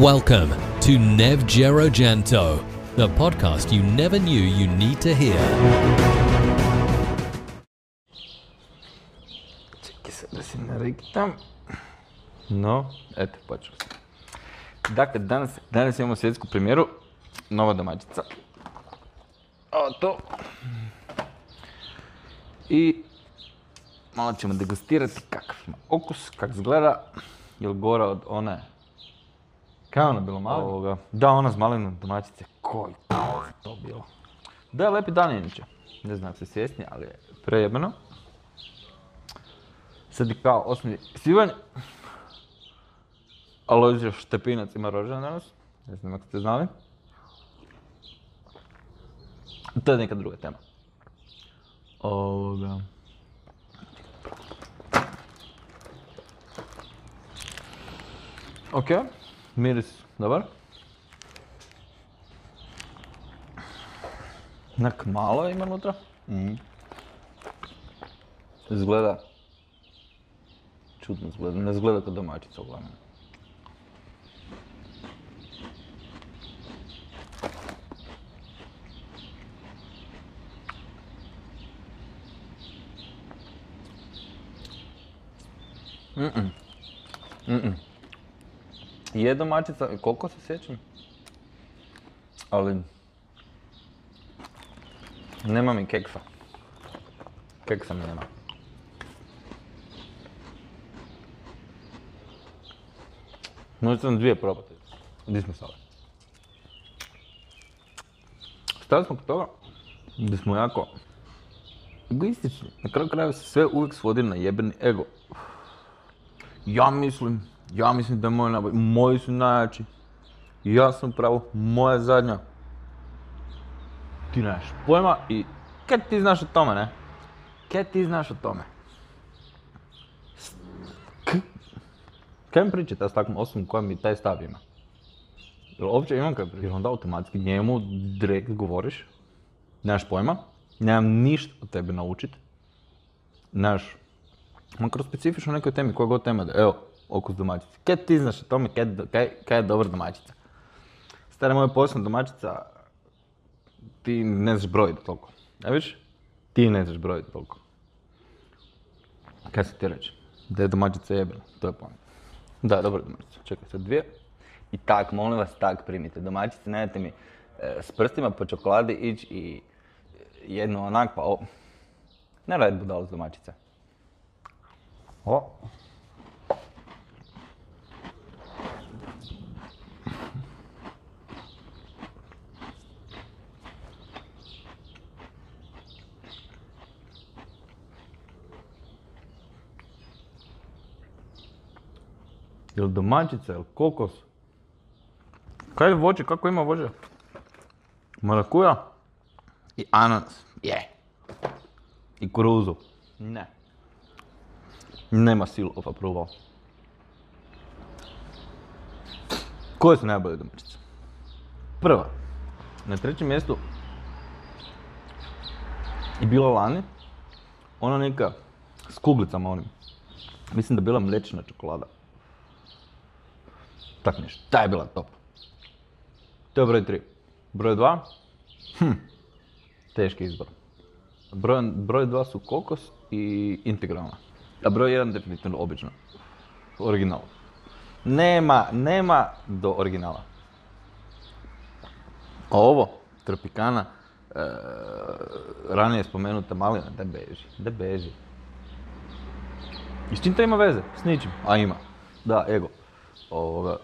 Welcome to Nev Gento, the podcast you never knew you need to hear. Se da si nariktam. No, eto, počeo sam. Dakle, danas, danas imamo svjetsku premijeru, nova domaćica. O, to. I malo ćemo degustirati kakav okus, kak izgleda. Jel gora od one... Kaj je ono bilo malo? Ovoga. Da, ona s malinom domaćice. Koji to bilo? Da je lepi dan inače. Ne znam ste svjesni, ali je prejebeno. Sad je kao osmi svibanj. Alojzio Štepinac ima rođendan danas. Ne znam ako ste znali. To je neka druga tema. Ovoga. Ok, Мирис, добър? На Кмала е има нутра? Mm. Изгледа. Чудно изгледа. Не изгледа като домачица, главно. Mm-mm. Mm-mm. Je domaćica, koliko se sjećam? Ali... Nema mi keksa. Keksa mi nema. Možete sam dvije probati. Gdje smo stali? Stali smo kod toga gdje smo jako egoistični. Na kraju krajeva se sve uvijek svodi na jebeni ego. Ja mislim, ja mislim da je moj naboj, moji su najjači. Ja sam pravo, moja zadnja. Ti nemaš pojma i kaj ti znaš o tome, ne? Kaj ti znaš o tome? Kaj mi pričate s takvom osobom koja mi taj stav ima? Jel uopće imam kaj? Jer onda automatski njemu direkt govoriš, nemaš pojma, nemam ništa od tebe naučit, nemaš, makar specifično nekoj temi, koja god tema da, evo, okus domaćice. Kaj ti znaš o tome, kaj, kaj, kaj je dobra domaćica? Stara moja posljedna domaćica, ti ne znaš brojiti toliko. Ne vidiš? Ti ne znaš brojiti toliko. Kaj se ti reći? Da je domaćica jebena, to je poanta. Da, dobro domaćica. Čekaj, sad dvije. I tak, molim vas, tak primite. Domaćice, nemojte mi e, s prstima po čokoladi ići i jedno onak, pa o... Ne radi budalo s domaćice. O. Jel domaćica, jel kokos? Kaj je voće, kako ima voće? Marakuja i ananas, je. I kuruzu, ne. Nema seal of approval. Koje su najbolje domaćice? Prva, na trećem mjestu je bila lani, ona neka s kuglicama onim. Mislim da bila mliječna čokolada. Tak nešto. Ta je bila top. To je broj 3. Broj 2? Hm. Teški izbor. Broj, broj 2 su kokos i integralna. A broj 1 definitivno obično. Original. Nema, nema do originala. A ovo, Tropikana, e, ranije spomenuta malina, da beži, da beži. I s čim to ima veze? S ničim. A ima. Da, ego. Ovoga.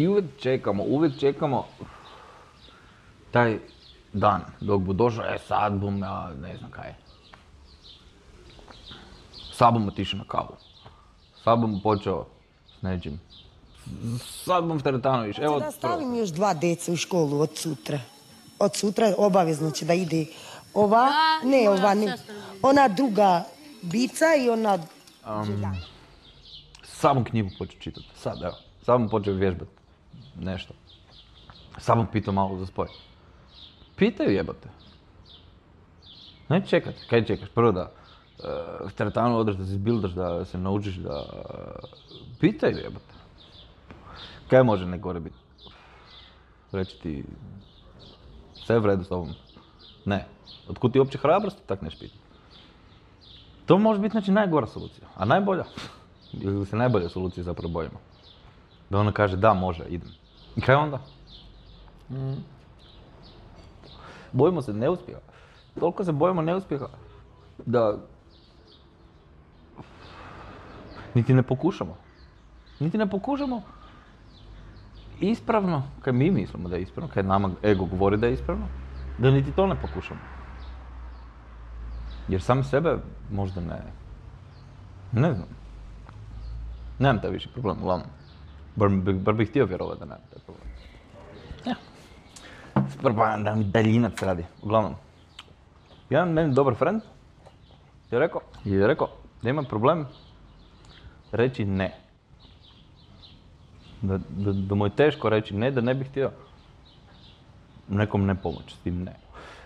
I uvijek čekamo, uvijek čekamo taj dan dok bu došao, e sad bum, ja ne znam kaj. Sad bum otišao na kavu. Sad bum počeo s nečim. Sad bum teretano iš, evo da stavim još dva dece u školu od sutra. Od sutra obavezno će da ide ova, ne ova, ne, ona druga bica i ona... Sad bum knjigu počeo čitati, sad evo. Sad bum počeo vježbati нещо. Само пита малко за спой. Питай, ебате. Не чекате. Кай чекаш? Първо да е, в териториална удръж, да се билдаш, да се научиш да... Е, Питай, ебате. Кай може не горе бит? Рече ти... Все е вредно особено. Не. Откуда ти опче храброст, так не ще питам. То може би значи най-гора солуция, а най-боля. Или се най-боля солуция за пробоима. Да она каже, да, може, идем. I kaj onda? Bojimo se neuspjeha. Toliko se bojimo neuspjeha da niti ne pokušamo. Niti ne pokušamo ispravno, kaj mi mislimo da je ispravno, kaj nama ego govori da je ispravno, da niti to ne pokušamo. Jer sami sebe možda ne... Ne znam. Nemam taj više problem, uglavnom. Bar, bi- bih htio vjerovati da nemam taj problem. Ja. Daljinac radi. Uglavnom. Jedan meni dobar friend je rekao, je rekao da ima problem reći ne. Da, da, da mu je teško reći ne, da ne bi htio nekom ne pomoći s tim ne.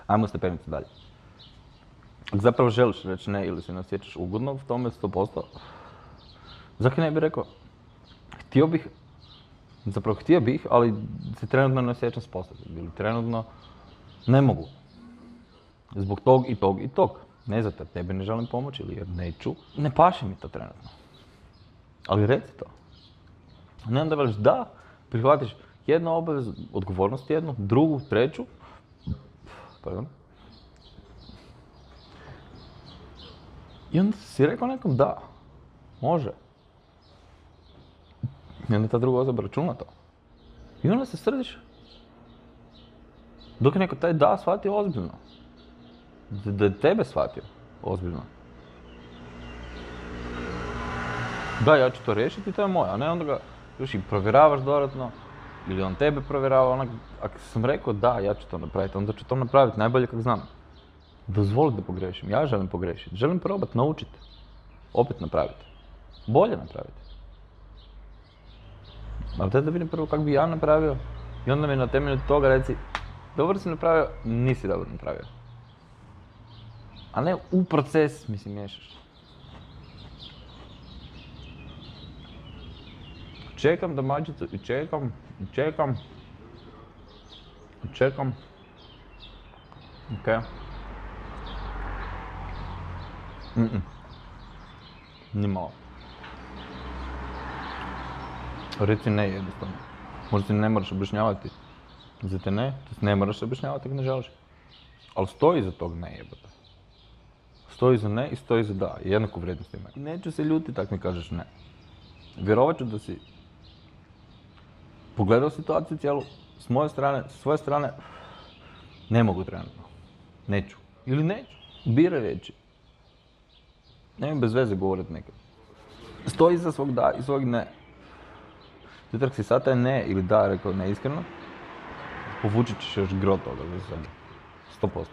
Ajmo stepenicu dalje. Ako zapravo želiš reći ne ili se ne osjećaš ugodno u tome 100%, zakaj ne bi rekao, htio bih, zapravo htio bih, ali se trenutno ne osjećam sposobnim ili trenutno ne mogu. Zbog tog i tog i tog. Ne zato tebi ne želim pomoći ili jer neću, ne paše mi to trenutno. Ali reci to. Ne onda veliš da, prihvatiš jednu obavezu, odgovornost jednu, drugu, treću, pardon. I onda si rekao nekom da, može. I onda ta druga osoba računa to. I onda se srdiš. Dok je neko taj da shvatio ozbiljno. Da, je tebe shvatio ozbiljno. Da, ja ću to riješiti, to je moje, a ne onda ga još i provjeravaš dodatno, ili on tebe provjerava, onak, ako sam rekao da, ja ću to napraviti, onda ću to napraviti najbolje kako znam. Dozvoli da pogrešim, ja želim pogrešiti, želim probati, naučiti, opet napraviti, bolje napraviti. Ali te da vidim prvo kako bi ja napravio i onda mi na temelju toga reci, dobro si napravio, nisi dobro napravio. A ne u proces mi se miješaš. Čekam domaćicu i čekam, i čekam, i čekam. Ok. Mm-mm. Ni malo. Reci ne jednostavno. Možda ti ne moraš objašnjavati. Za te ne, to ne moraš objašnjavati ako ne želiš. Ali stoji iza tog ne jebote. Stoji za ne i stoji za da. Jednaku vrijednost ima. Neću se ljuti tak mi kažeš ne. Vjerovat ću da si pogledao situaciju cijelu, s moje strane, s svoje strane, ne mogu trenutno. Neću. Ili neću. Biraj riječi. Nemoj bez veze govorit nekad. Stoji iza svog da i svog ne. Sutra si sad taj ne ili da rekao neiskreno, povučit ćeš još gro toga za sebe. 100%.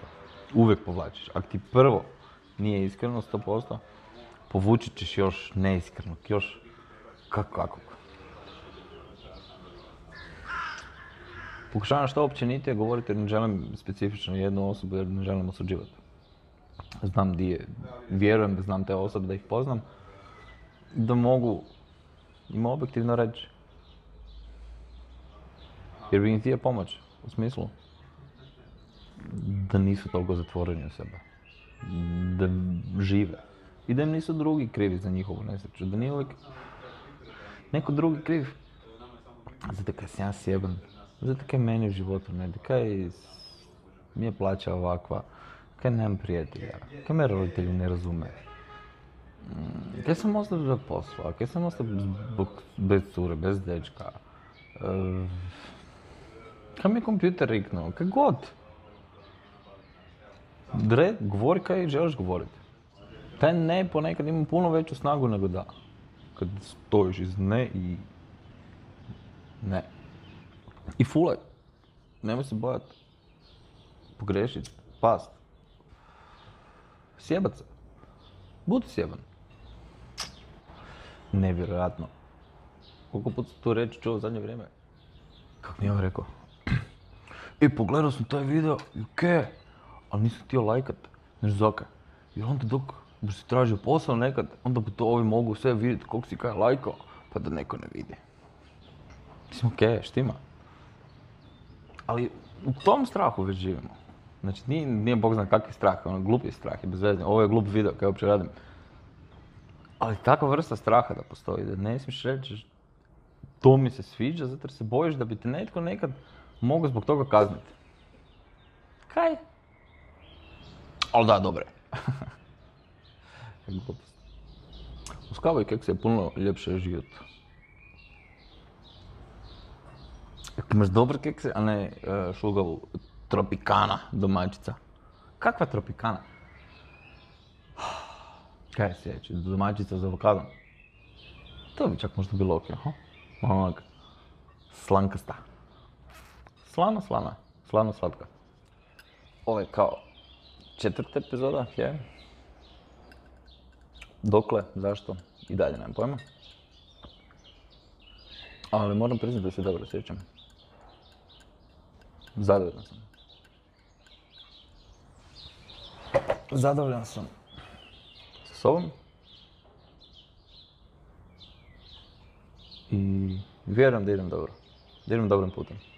Uvijek povlačiš. Ako ti prvo nije iskreno 100%, povučit ćeš još neiskrenog, još kako kako. Pokušavam što općenitije govoriti jer ne želim specifično jednu osobu jer ne želim osuđivati. Znam di je, vjerujem da znam te osobe, da ih poznam, da mogu im objektivno reći. Jer bi im htio pomoć, u smislu da nisu toliko zatvoreni u sebe. Da žive. I da im nisu drugi krivi za njihovu nesreću. Da nije uvijek neko drugi kriv. Zato kaj sam ja sjeban. Zato kaj meni u životu ne. Kaj mi je plaća ovakva. Kaj nemam prijatelja. Kaj me roditelji ne razume. Mm, Kaj sam ostao bez posla. Kaj sam ostao bez cure, bez dečka. E, Kaj mi je kompjuter riknuo, kaj god. Dre, govori kaj želiš govoriti. Taj ne ponekad ima puno veću snagu nego da. Kad stojiš iz ne i... Ne. I fulaj. Nemoj se bojat. Pogrešit, past. Sjebat se. Budi sjeban. Nevjerojatno. Koliko put sam tu reći čuo u zadnje vrijeme? Kako mi je on rekao? I pogledao sam taj video i ke, ali nisam htio lajkat, znaš zakaj? Jer onda dok bi si tražio posao nekad, onda bi to ovi mogu sve vidjeti koliko si kaj lajkao, pa da neko ne vidi. Mislim, okej, štima. Ali u tom strahu već živimo. Znači, nije, nije bog zna kakvi strah, ono, glupi strah je bez veze. Ovo je glup video kaj uopće radim. Ali takva vrsta straha da postoji, da ne smiješ reći to mi se sviđa, zato se bojiš da bi te netko nekad mogao zbog toga kazniti. Kaj? Ali da, dobro je. Uz kavu i kekse je puno ljepše život. Ako imaš dobre kekse, a ne e, šugavu tropikana domaćica. Kakva tropikana? Kaj je sljedeće? Domaćica za avokadom? To bi čak možda bilo ok, ha? Onak, slankasta. Slana, slana. Slano, slatka. Ovo je kao četvrta epizoda, je? Dokle, zašto? I dalje nemam pojma. Ali moram priznati da se dobro sjećam. Zadovoljan sam. Zadovoljan sam. Sa sobom. I vjerujem da idem dobro. Da idem dobrim putem.